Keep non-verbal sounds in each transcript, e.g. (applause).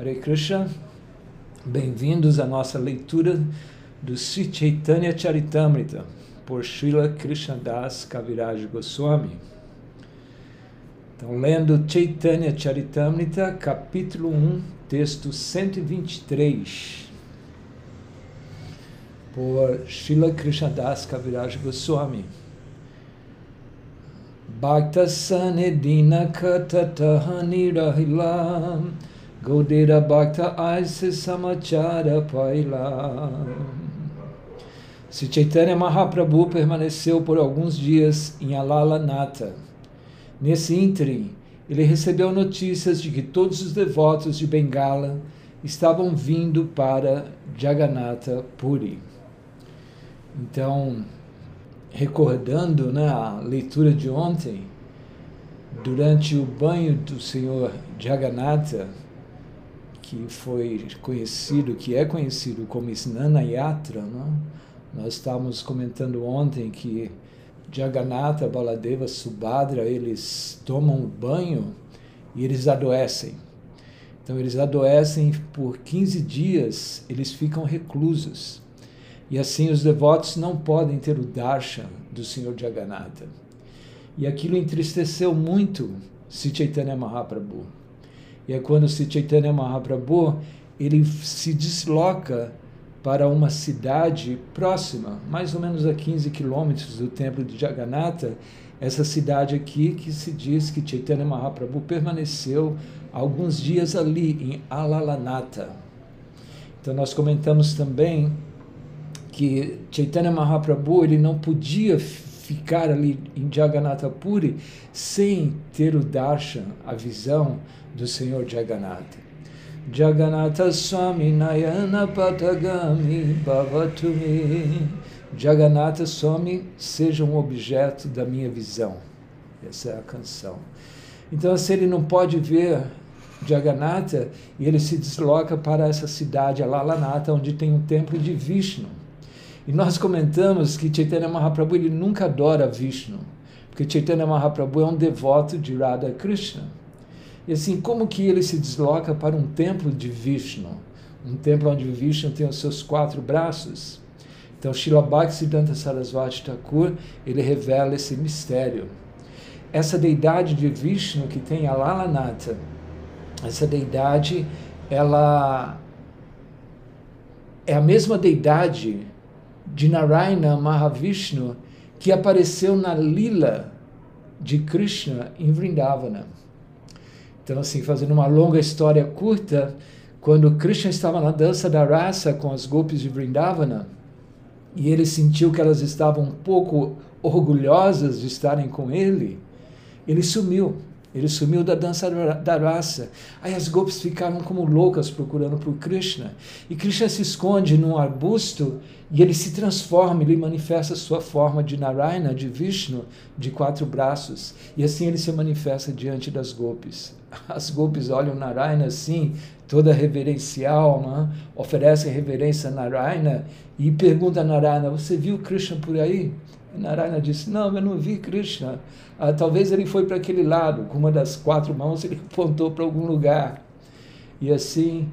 Hare Krishna, bem-vindos à nossa leitura do Sri Chaitanya Charitamrita por Srila Krishnadas Kaviraj Goswami. Então, lendo Chaitanya Charitamrita, capítulo 1, texto 123, por Srila Krishnadas Kaviraj Goswami. Bhakta Sanedina Katataha Rahilam Godera Bhakta Aise Samachara Paila. Se Chaitanya Mahaprabhu permaneceu por alguns dias em Alala Nata. Nesse ínterim, ele recebeu notícias de que todos os devotos de Bengala estavam vindo para Jagannatha Puri. Então, recordando né, a leitura de ontem, durante o banho do Senhor Jagannatha, que foi conhecido, que é conhecido como Snana Yatra, né? nós estávamos comentando ontem que Jagannatha, Baladeva, Subhadra, eles tomam banho e eles adoecem. Então eles adoecem por 15 dias, eles ficam reclusos. E assim os devotos não podem ter o darshan do Senhor Jagannatha. E aquilo entristeceu muito Sri Chaitanya Mahaprabhu. E é quando Sri Chaitanya Mahaprabhu ele se desloca para uma cidade próxima, mais ou menos a 15 quilômetros do templo de Jagannatha, essa cidade aqui que se diz que Chaitanya Mahaprabhu permaneceu alguns dias ali em Alalanata. Então nós comentamos também que Chaitanya Mahaprabhu ele não podia ficar ali em Jagannatha Puri sem ter o darshan, a visão do Senhor Jagannatha. Jagannatha Swami Nayana Patagami Bhavatumi. Jagannatha Swami seja um objeto da minha visão. Essa é a canção. Então, se ele não pode ver Jagannatha, ele se desloca para essa cidade, Alalanata, onde tem um templo de Vishnu. E nós comentamos que Chaitanya Mahaprabhu ele nunca adora Vishnu, porque Chaitanya Mahaprabhu é um devoto de Radha Krishna. E assim, como que ele se desloca para um templo de Vishnu? Um templo onde Vishnu tem os seus quatro braços. Então, Srila Bhaktisiddhanta Sarasvati Thakur, ele revela esse mistério. Essa deidade de Vishnu que tem a Lalanata, essa deidade, ela é a mesma deidade de Narayana Mahavishnu que apareceu na lila de Krishna em Vrindavana. Então, assim, fazendo uma longa história curta, quando Krishna estava na dança da raça com as golpes de Vrindavana, e ele sentiu que elas estavam um pouco orgulhosas de estarem com ele, ele sumiu. Ele sumiu da dança da raça. Aí as golpes ficaram como loucas procurando por Krishna. E Krishna se esconde num arbusto e ele se transforma, ele manifesta sua forma de Narayana, de Vishnu, de quatro braços. E assim ele se manifesta diante das golpes. (laughs) As golpes olham Narayana assim, toda reverencial, né? oferece reverência a Narayana e pergunta a Narayana: Você viu Krishna por aí? E Narayana disse: Não, eu não vi Krishna. Ah, talvez ele foi para aquele lado, com uma das quatro mãos (laughs) ele apontou para algum lugar. E assim,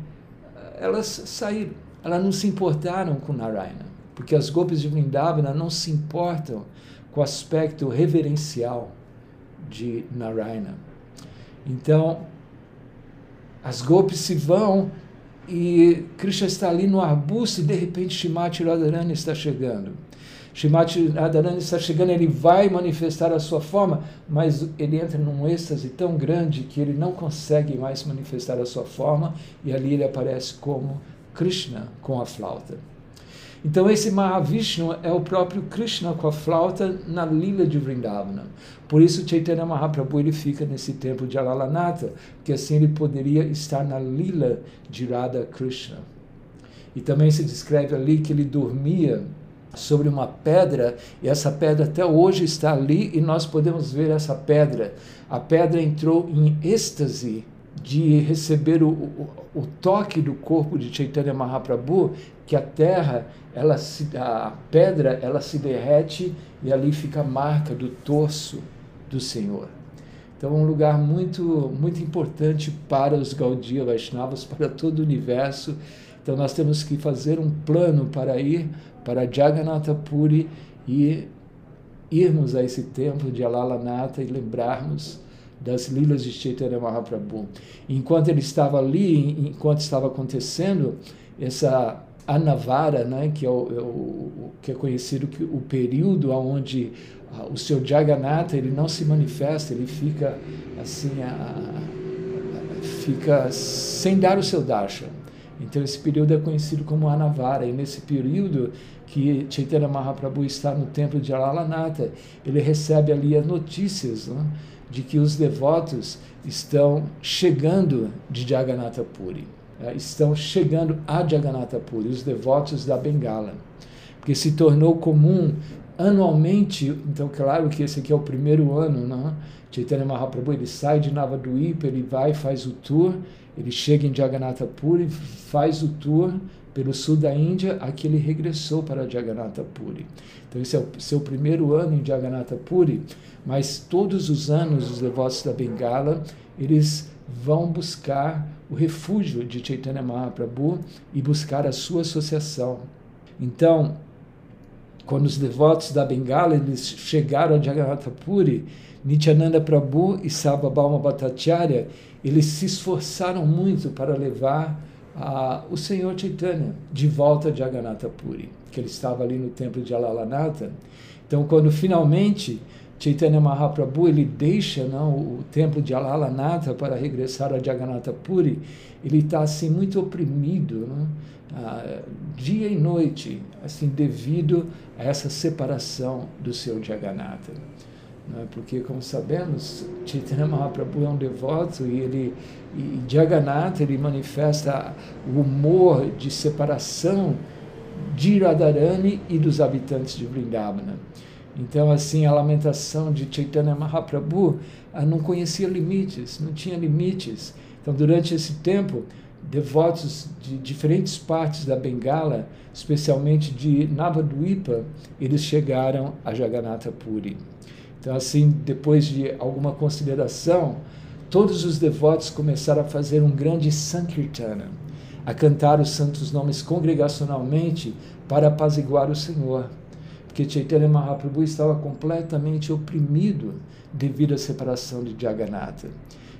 elas saíram. Elas não se importaram com Narayana, porque as golpes de Vrindavana não se importam com o aspecto reverencial de Narayana. Então, as golpes se vão e Krishna está ali no arbusto e de repente Shimati Radharani está chegando. Shimati Radharani está chegando, ele vai manifestar a sua forma, mas ele entra num êxtase tão grande que ele não consegue mais manifestar a sua forma e ali ele aparece como Krishna com a flauta. Então esse Mahavishnu é o próprio Krishna com a flauta na lila de Vrindavana. Por isso Chaitanya Mahaprabhu ele fica nesse templo de Alalanata, porque assim ele poderia estar na lila de Radha Krishna. E também se descreve ali que ele dormia sobre uma pedra, e essa pedra até hoje está ali, e nós podemos ver essa pedra. A pedra entrou em êxtase de receber o, o, o toque do corpo de Chaitanya Mahaprabhu, que a terra, ela se, a pedra, ela se derrete e ali fica a marca do torso do Senhor. Então, um lugar muito, muito importante para os Gaudiya Vaishnavas, para todo o universo. Então, nós temos que fazer um plano para ir para Jagannatha Puri e irmos a esse templo de Alalanata e lembrarmos das lilas de Chaitanya Mahaprabhu. Enquanto ele estava ali, enquanto estava acontecendo essa Anavara, né, que, é o, é o, que é conhecido que o período onde uh, o seu Jagannatha ele não se manifesta, ele fica assim, uh, fica sem dar o seu darshan. Então esse período é conhecido como Anavara, e nesse período que Chaitanya Mahaprabhu está no templo de Alalanata, ele recebe ali as notícias né, de que os devotos estão chegando de Jagannatha Puri, né, estão chegando a Jagannatha Puri, os devotos da Bengala, porque se tornou comum anualmente, então claro que esse aqui é o primeiro ano, né? Chaitanya Mahaprabhu ele sai de Navaduipa, ele vai, faz o tour, ele chega em Jagannatha Puri, faz o tour pelo sul da Índia, aqui ele regressou para Jagannatha Puri. Então esse é o seu primeiro ano em Jagannatha Puri, mas todos os anos os devotos da Bengala, eles vão buscar o refúgio de Chaitanya Mahaprabhu e buscar a sua associação. Então, quando os devotos da Bengala eles chegaram a Jagannatha Puri, Nityananda Prabhu e Sababama Bhattacharya, eles se esforçaram muito para levar ah, o Senhor Chaitanya de volta de Jagannatha Puri, que ele estava ali no templo de Alalanatha. Então, quando finalmente Chaitanya Mahaprabhu ele deixa não, o templo de Alalanatha para regressar a Jagannatha Puri, ele está assim muito oprimido, não? Ah, dia e noite, assim devido a essa separação do seu Jagannatha. Né? Porque, como sabemos, Chaitanya Mahaprabhu é um devoto e ele e Jagannatha ele manifesta o humor de separação de Radharani e dos habitantes de Vrindavana. Então, assim, a lamentação de Chaitanya Mahaprabhu ah, não conhecia limites, não tinha limites. Então, durante esse tempo, devotos de diferentes partes da Bengala, especialmente de Navadvipa, eles chegaram a Jagannatha Puri. Então, assim, depois de alguma consideração, todos os devotos começaram a fazer um grande Sankirtana, a cantar os santos nomes congregacionalmente para apaziguar o Senhor. Porque Chaitanya Mahaprabhu estava completamente oprimido devido à separação de Jagannatha.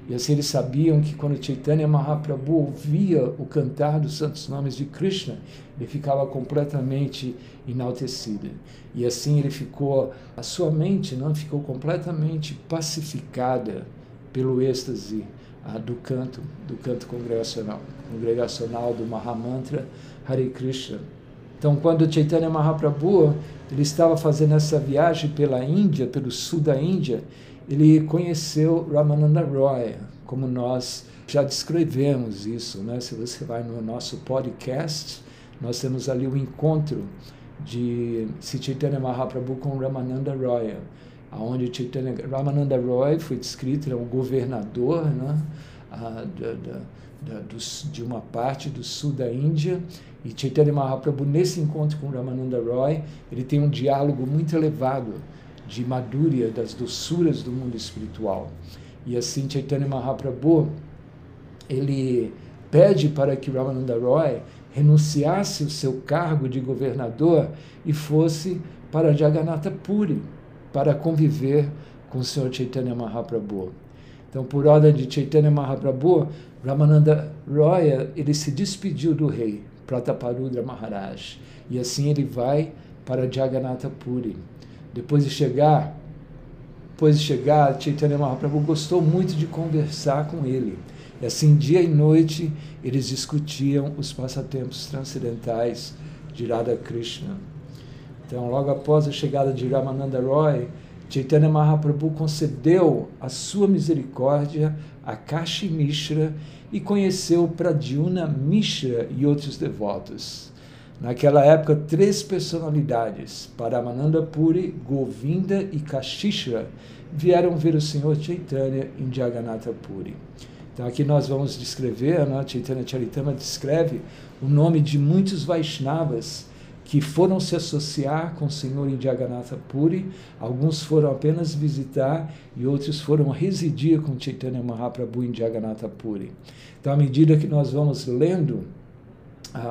E assim eles sabiam que quando Chaitanya Mahaprabhu ouvia o cantar dos santos nomes de Krishna, ele ficava completamente enaltecido. E assim ele ficou, a sua mente não ficou completamente pacificada pelo êxtase do canto, do canto congregacional, congregacional do Mahamantra Hare Krishna. Então, quando Chaitanya Mahaprabhu ele estava fazendo essa viagem pela Índia, pelo sul da Índia, ele conheceu Ramananda Roy, como nós já descrevemos isso, né? Se você vai no nosso podcast, nós temos ali o encontro de Chaitanya Mahaprabhu com Ramananda Roy, aonde Chaitanya Ramananda Roy foi descrito, ele é governador, né? Ah, da, da, da, de uma parte do sul da Índia, e Chaitanya Mahaprabhu, nesse encontro com Ramananda Roy, ele tem um diálogo muito elevado de Madhurya, das doçuras do mundo espiritual. E assim Chaitanya Mahaprabhu, ele pede para que Ramananda Roy renunciasse o seu cargo de governador e fosse para Jagannatha Puri, para conviver com o Senhor Chaitanya Mahaprabhu. Então, por ordem de Chaitanya Mahaprabhu, Ramananda Roy, ele se despediu do rei, Prataparudra Maharaj, e assim ele vai para Jagannatha Puri. Depois de chegar, depois de chegar, Chaitanya Mahaprabhu gostou muito de conversar com ele. E assim, dia e noite, eles discutiam os passatempos transcendentais de Radha Krishna. Então, logo após a chegada de Ramananda Roy, Chaitanya Mahaprabhu concedeu a sua misericórdia a Kashi Mishra e conheceu Pradyuna Mishra e outros devotos. Naquela época, três personalidades, Paramananda Puri, Govinda e Kashishra, vieram ver o Senhor Chaitanya em Jagannatha Puri. Então aqui nós vamos descrever, né? Chaitanya Charitama descreve o nome de muitos Vaishnavas que foram se associar com o Senhor em Jagannatha Puri, alguns foram apenas visitar e outros foram residir com Chaitanya Mahaprabhu em Jagannatha Puri. Então, à medida que nós vamos lendo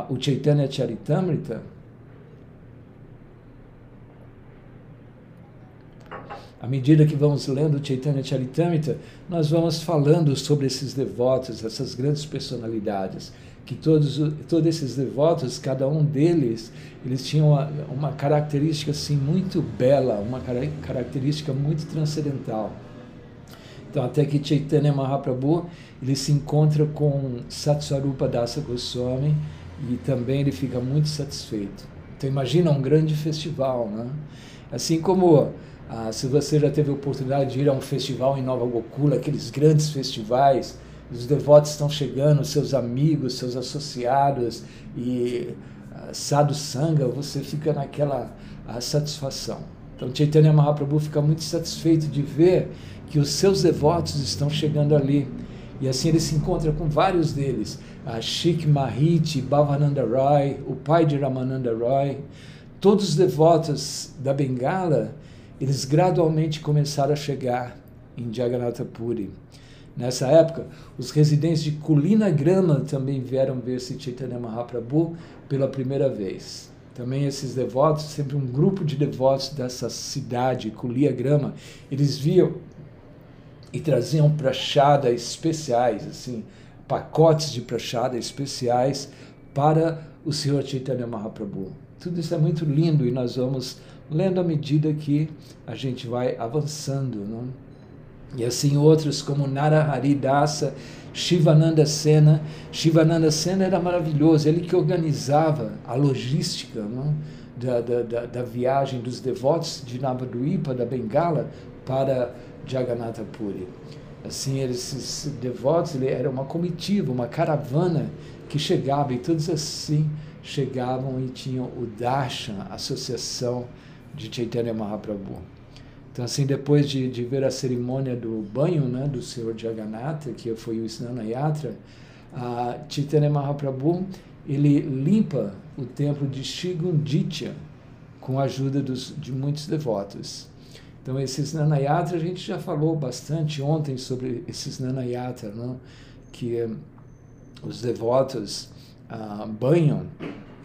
o Chaitanya Charitamrita, à medida que vamos lendo o Chaitanya Charitamrita, nós vamos falando sobre esses devotos, essas grandes personalidades, que todos, todos esses devotos, cada um deles, eles tinham uma, uma característica assim muito bela, uma característica muito transcendental. Então, até que Chaitanya Mahaprabhu, ele se encontra com Satsvarupa Dasa Goswami e também ele fica muito satisfeito. Então, imagina um grande festival, né? Assim como ah, se você já teve a oportunidade de ir a um festival em Nova Gokula, aqueles grandes festivais, os devotos estão chegando, seus amigos, seus associados e ah, sadhu sangha, você fica naquela ah, satisfação. Então Chaitanya Mahaprabhu fica muito satisfeito de ver que os seus devotos estão chegando ali. E assim ele se encontra com vários deles. A Shik Mahiti, Bhavananda Roy, o pai de Ramananda Roy, todos os devotos da Bengala eles gradualmente começaram a chegar em Jagannatha Puri. Nessa época, os residentes de Kulina Grama também vieram ver esse Chaitanya Mahaprabhu pela primeira vez. Também esses devotos, sempre um grupo de devotos dessa cidade, Kulia Grama, eles viam e traziam prachada especiais, assim, pacotes de prachada especiais para o Senhor Chaitanya Mahaprabhu. Tudo isso é muito lindo e nós vamos lendo à medida que a gente vai avançando. Não? E assim outros como Narahari Dasa, Shivananda Sena. Shivananda Sena era maravilhoso, ele que organizava a logística não? Da, da, da, viagem dos devotos de Navaduipa, da Bengala, para Jagannatha Puri. Assim, esses devotos era uma comitiva, uma caravana que chegava, e todos assim chegavam e tinham o Darshan, associação de Chaitanya Mahaprabhu. Então, assim, depois de, de ver a cerimônia do banho né, do Senhor Jagannatha, que foi o Snana Yatra, a Chaitanya Mahaprabhu ele limpa o templo de Shigunditya com a ajuda dos, de muitos devotos. Então, esse Snana Yatra, a gente já falou bastante ontem sobre esse Snana Yatra, não? que os devotos ah, banham,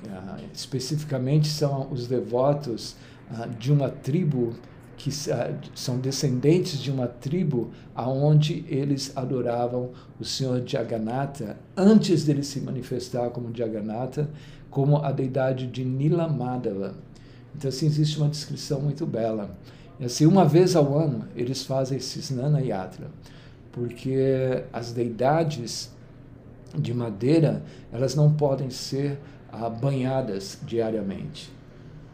ah, especificamente são os devotos ah, de uma tribo que ah, são descendentes de uma tribo aonde eles adoravam o Senhor Jagannatha antes dele se manifestar como Jagannatha, como a deidade de Nilamadava. Então assim existe uma descrição muito bela. E assim uma vez ao ano eles fazem esse Snana Yatra, porque as deidades de madeira elas não podem ser ah, banhadas diariamente.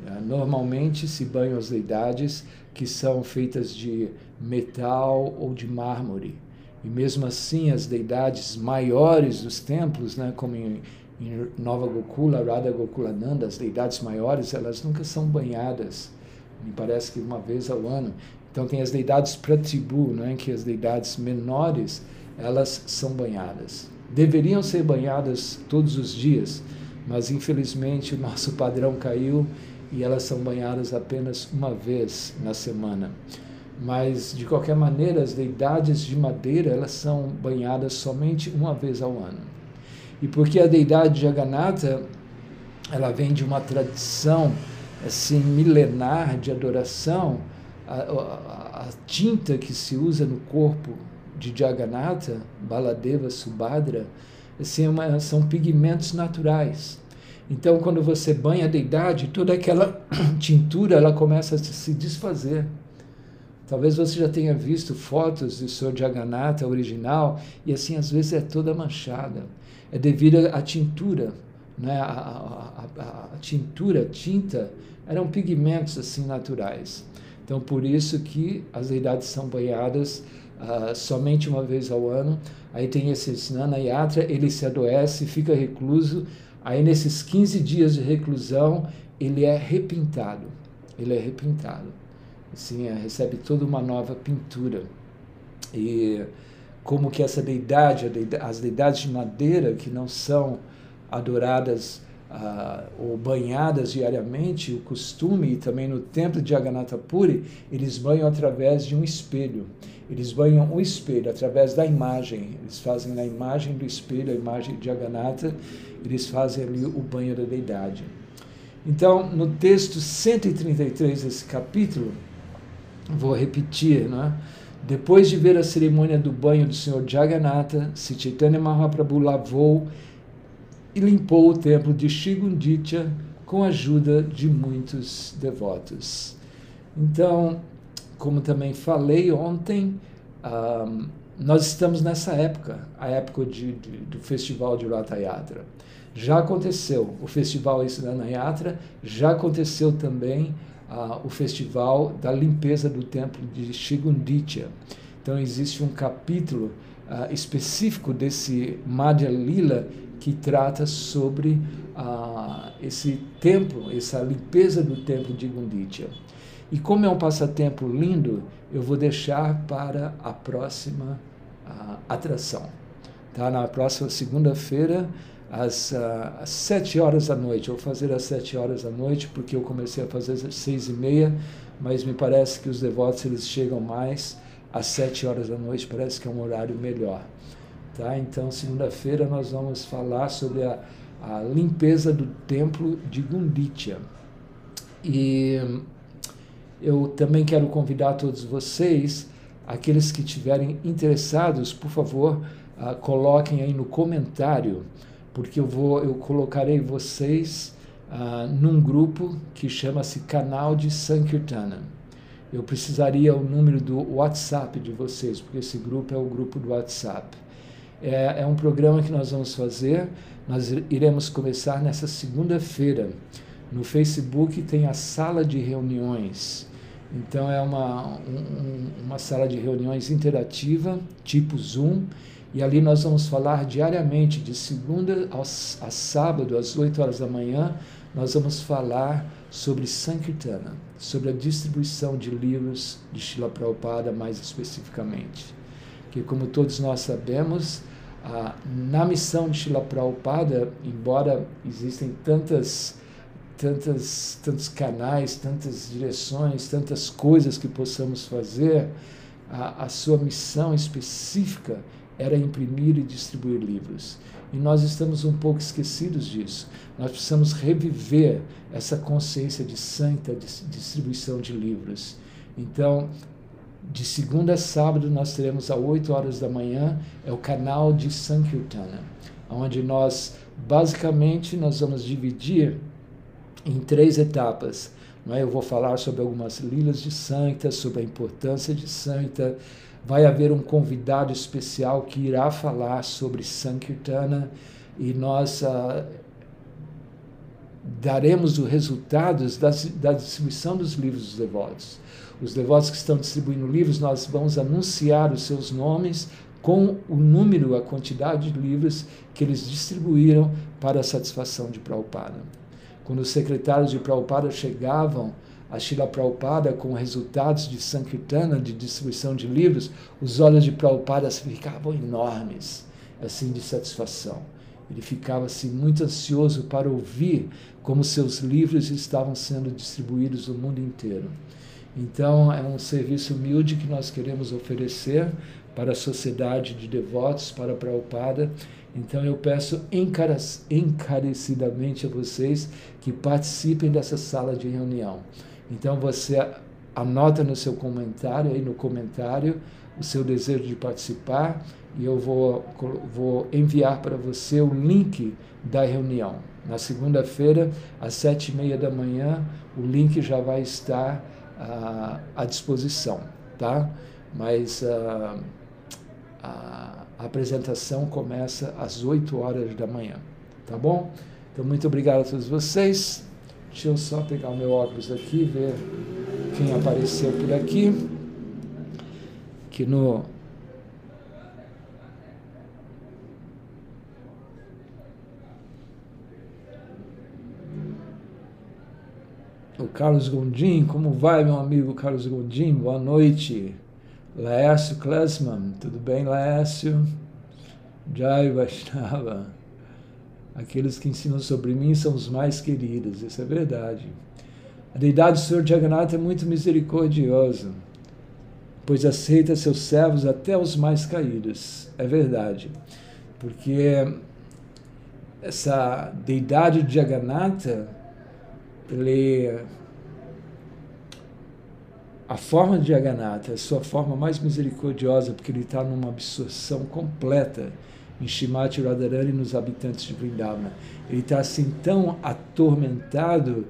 É, normalmente se banham as deidades que são feitas de metal ou de mármore. E mesmo assim, as deidades maiores dos templos, né, como em, em Nova Gokula, Radha Gokulananda, as deidades maiores, elas nunca são banhadas. Me parece que uma vez ao ano. Então tem as deidades Pratibu, né, que as deidades menores, elas são banhadas. Deveriam ser banhadas todos os dias, mas infelizmente o nosso padrão caiu e elas são banhadas apenas uma vez na semana. Mas, de qualquer maneira, as deidades de madeira elas são banhadas somente uma vez ao ano. E porque a deidade de Jagannatha ela vem de uma tradição assim milenar de adoração, a, a, a tinta que se usa no corpo de Jagannatha, Baladeva, Subhadra, assim, é uma, são pigmentos naturais. Então, quando você banha a deidade, toda aquela (coughs) tintura ela começa a se desfazer. Talvez você já tenha visto fotos do Sr. Jagannatha original e assim às vezes é toda manchada. É devido à tintura, né? A, a, a, tintura, a tinta, eram pigmentos assim naturais. Então por isso que as deidades são banhadas uh, somente uma vez ao ano. Aí tem esse Snana Yatra, ele se adoece, fica recluso Aí nesses 15 dias de reclusão, ele é repintado. Ele é repintado. Assim, é, recebe toda uma nova pintura. E como que essa deidade, as deidades de madeira que não são adoradas ah, ou banhadas diariamente, o costume, e também no templo de Jagannatha Puri, eles banham através de um espelho. Eles banham o espelho através da imagem. Eles fazem na imagem do espelho, a imagem de Jagannatha, eles fazem ali o banho da deidade. Então, no texto 133 desse capítulo, vou repetir, né? Depois de ver a cerimônia do banho do Senhor Jagannatha, Sri Chaitanya Mahaprabhu lavou e limpou o templo de Shigunditya com a ajuda de muitos devotos. Então, como também falei ontem, um, nós estamos nessa época, a época de, de, do festival de Ratha Yatra. Já aconteceu o festival Isnana Yatra, já aconteceu também uh, o festival da limpeza do templo de Shigunditya. Então existe um capítulo uh, específico desse Madhya Lila que trata sobre ah, esse templo, essa limpeza do templo de Gunditya. E como é um passatempo lindo, eu vou deixar para a próxima ah, atração. Tá? Na próxima segunda-feira, às, ah, às sete horas da noite. Eu vou fazer às sete horas da noite, porque eu comecei a fazer às seis e meia, mas me parece que os devotos eles chegam mais às sete horas da noite, parece que é um horário melhor. Tá? Então, segunda-feira nós vamos falar sobre a, a limpeza do templo de Gunditya. E eu também quero convidar todos vocês, aqueles que estiverem interessados, por favor, uh, coloquem aí no comentário, porque eu vou, eu colocarei vocês uh, num grupo que chama-se Canal de Sankirtana. Eu precisaria o número do WhatsApp de vocês, porque esse grupo é o grupo do WhatsApp. É, é um programa que nós vamos fazer, nós iremos começar nessa segunda-feira. No Facebook tem a sala de reuniões. Então é uma, um, uma sala de reuniões interativa, tipo Zoom, e ali nós vamos falar diariamente, de segunda a sábado, às 8 horas da manhã, nós vamos falar sobre Sankirtana, sobre a distribuição de livros de Shila Prabhupada mais especificamente. Que como todos nós sabemos, ah, na missão de Shila Prabhupada, embora existem tantas, tantas, tantos canais, tantas direções, tantas coisas que possamos fazer, a, a sua missão específica era imprimir e distribuir livros. E nós estamos um pouco esquecidos disso. Nós precisamos reviver essa consciência de santa distribuição de livros. Então, de segunda a sábado nós teremos às 8 horas da manhã, é o canal de Sankirtana, onde nós basicamente nós vamos dividir em três etapas. É? Eu vou falar sobre algumas lilas de Santa, sobre a importância de Santa. Vai haver um convidado especial que irá falar sobre Sankirtana e nós uh, daremos os resultados da, da distribuição dos livros dos devotos os devotos que estão distribuindo livros, nós vamos anunciar os seus nomes com o número, a quantidade de livros que eles distribuíram para a satisfação de Prabhupada. Quando os secretários de Prabhupada chegavam a Shila Prabhupada com resultados de Sankirtana, de distribuição de livros, os olhos de Prabhupada ficavam enormes, assim, de satisfação. Ele ficava assim, muito ansioso para ouvir como seus livros estavam sendo distribuídos no mundo inteiro. Então, é um serviço humilde que nós queremos oferecer para a sociedade de devotos, para a Prabhupada. Então, eu peço encarecidamente a vocês que participem dessa sala de reunião. Então, você anota no seu comentário, aí no comentário, o seu desejo de participar e eu vou, vou enviar para você o link da reunião. Na segunda-feira, às sete e meia da manhã, o link já vai estar à, disposição, tá? Mas a, a, a apresentação começa às 8 horas da manhã, tá bom? Então, muito obrigado a todos vocês. Deixa eu só pegar o meu óculos aqui, ver quem apareceu por aqui. Que no o Carlos Gondim. Como vai, meu amigo Carlos Gondim? Boa noite. Laércio Klesman, tudo bem, Laércio? Jai Vaishnava. Aqueles que ensinam sobre mim são os mais queridos. Isso é verdade. A deidade do Senhor Jagannatha é muito misericordiosa, pois aceita seus servos até os mais caídos. É verdade. Porque essa deidade de Jagannatha, ele a forma de Jagannatha a sua forma mais misericordiosa, porque ele está numa absorção completa em Shimati Radharani nos habitantes de Vrindavana. Ele está assim tão atormentado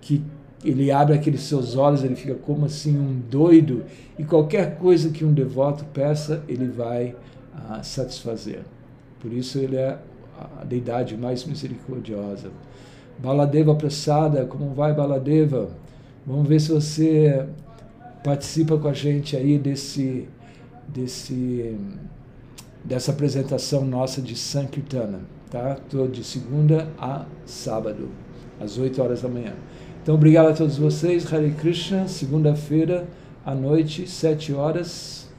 que ele abre aqueles seus olhos, ele fica como assim um doido, e qualquer coisa que um devoto peça, ele vai ah, satisfazer. Por isso ele é a deidade mais misericordiosa. Baladeva Prasada, como vai Baladeva? Vamos ver se você participa com a gente aí desse, desse, dessa apresentação nossa de Sankirtana, tá? Tô de segunda a sábado, às 8 horas da manhã. Então, obrigado a todos vocês. Hare Krishna, segunda-feira à noite, 7 horas.